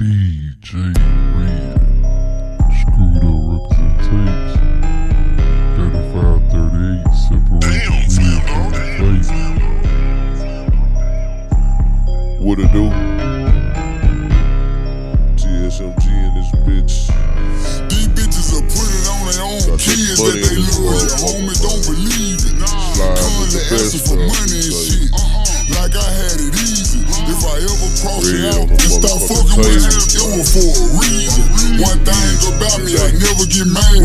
DJ Red, Scooter representation, 3538, separate the real from the fake. What it do? TSMG in this bitch. These bitches are putting on their own kids that they love. world. Homie, don't believe it. Slide with Constantly the best asking for money table. it, was for a reason. One thing about me, I never get mad.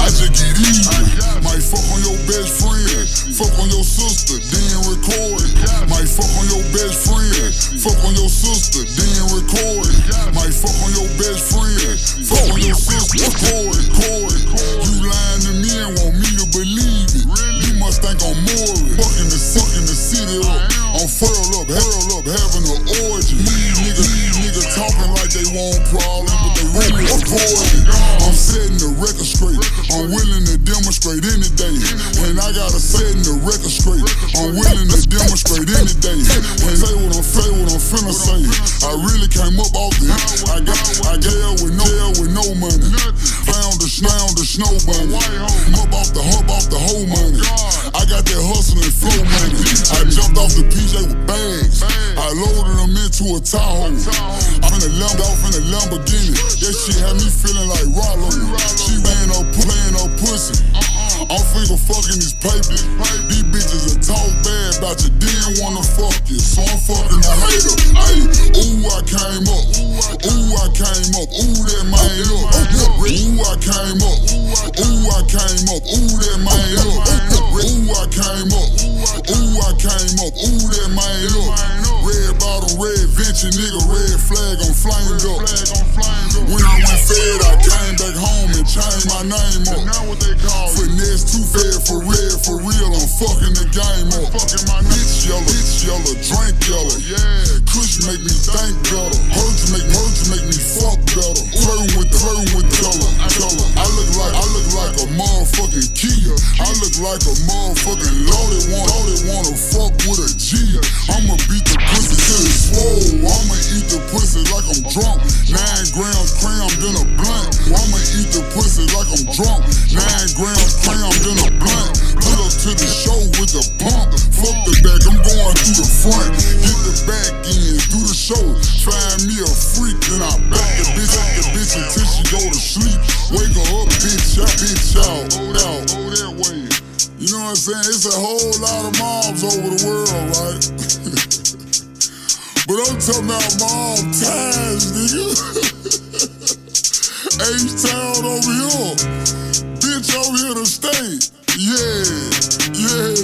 I just get easy. Might fuck on your best friend, fuck on your sister, then record it. Might fuck on your best friend, fuck on your sister, then record it. Might fuck on your best friend, fuck on your sister, record it, record it. You lying to me and want me to believe it. You must think I'm more fucking the fucking the city up. I'm furl up, hurl up, having an orgy. But. I'm setting the record straight. I'm willing to demonstrate any day. And I gotta set the record straight. I'm willing to demonstrate any day. And say what I'm say what I'm finna say. I really came up off the I got I got with no with no money. Found the found the snow bunny. Up off the hub off the whole money. I got that hustle and flow money. I jumped off the PJ with bags. I loaded them into a Tahoe. Lambo off in a Lamborghini. That shit had me feeling like Rollo. She laying up, playing up pussy. Uh-uh. I'm finger fucking these papers. These bitches are talk bad about you, didn't wanna fuck you. So I'm fucking a hater. Ay, ooh, I came up. Ooh, I came up. Ooh, that man up. Ooh, I came up. Ooh, I came up. Ooh, that man up. Ooh, I came up. Ooh, I came up. Ooh, that man up. Red bottom, red venture, nigga, red flag, I'm flamed up. When I went fed, I came back home and changed my name up. Finesse too fed for real, for real, I'm fucking the game up. Bitch yellow, bitch yellow, drink yellow. Yeah, Kush make me think better. Purge make, purge make me fuck better. Flirting with the, flirting with color, color. I look like, I look like a motherfucking Kia. I look like a motherfucking loaded one, loaded wanna fuck with a G. I'ma beat the pussy till it's swole. I'ma Nine grams crammed in a blunt. Pull up to the show with the pump. Fuck the back, I'm going through the front. Get the back in, do the show. Find me a freak, then I back the bitch, the bitch until she go to sleep. Wake her up, bitch, out, bitch out, out, go that way. You know what I'm saying? It's a whole lot of mobs over the world, right? but I'm talking about mob times, nigga. H-Town Yeah.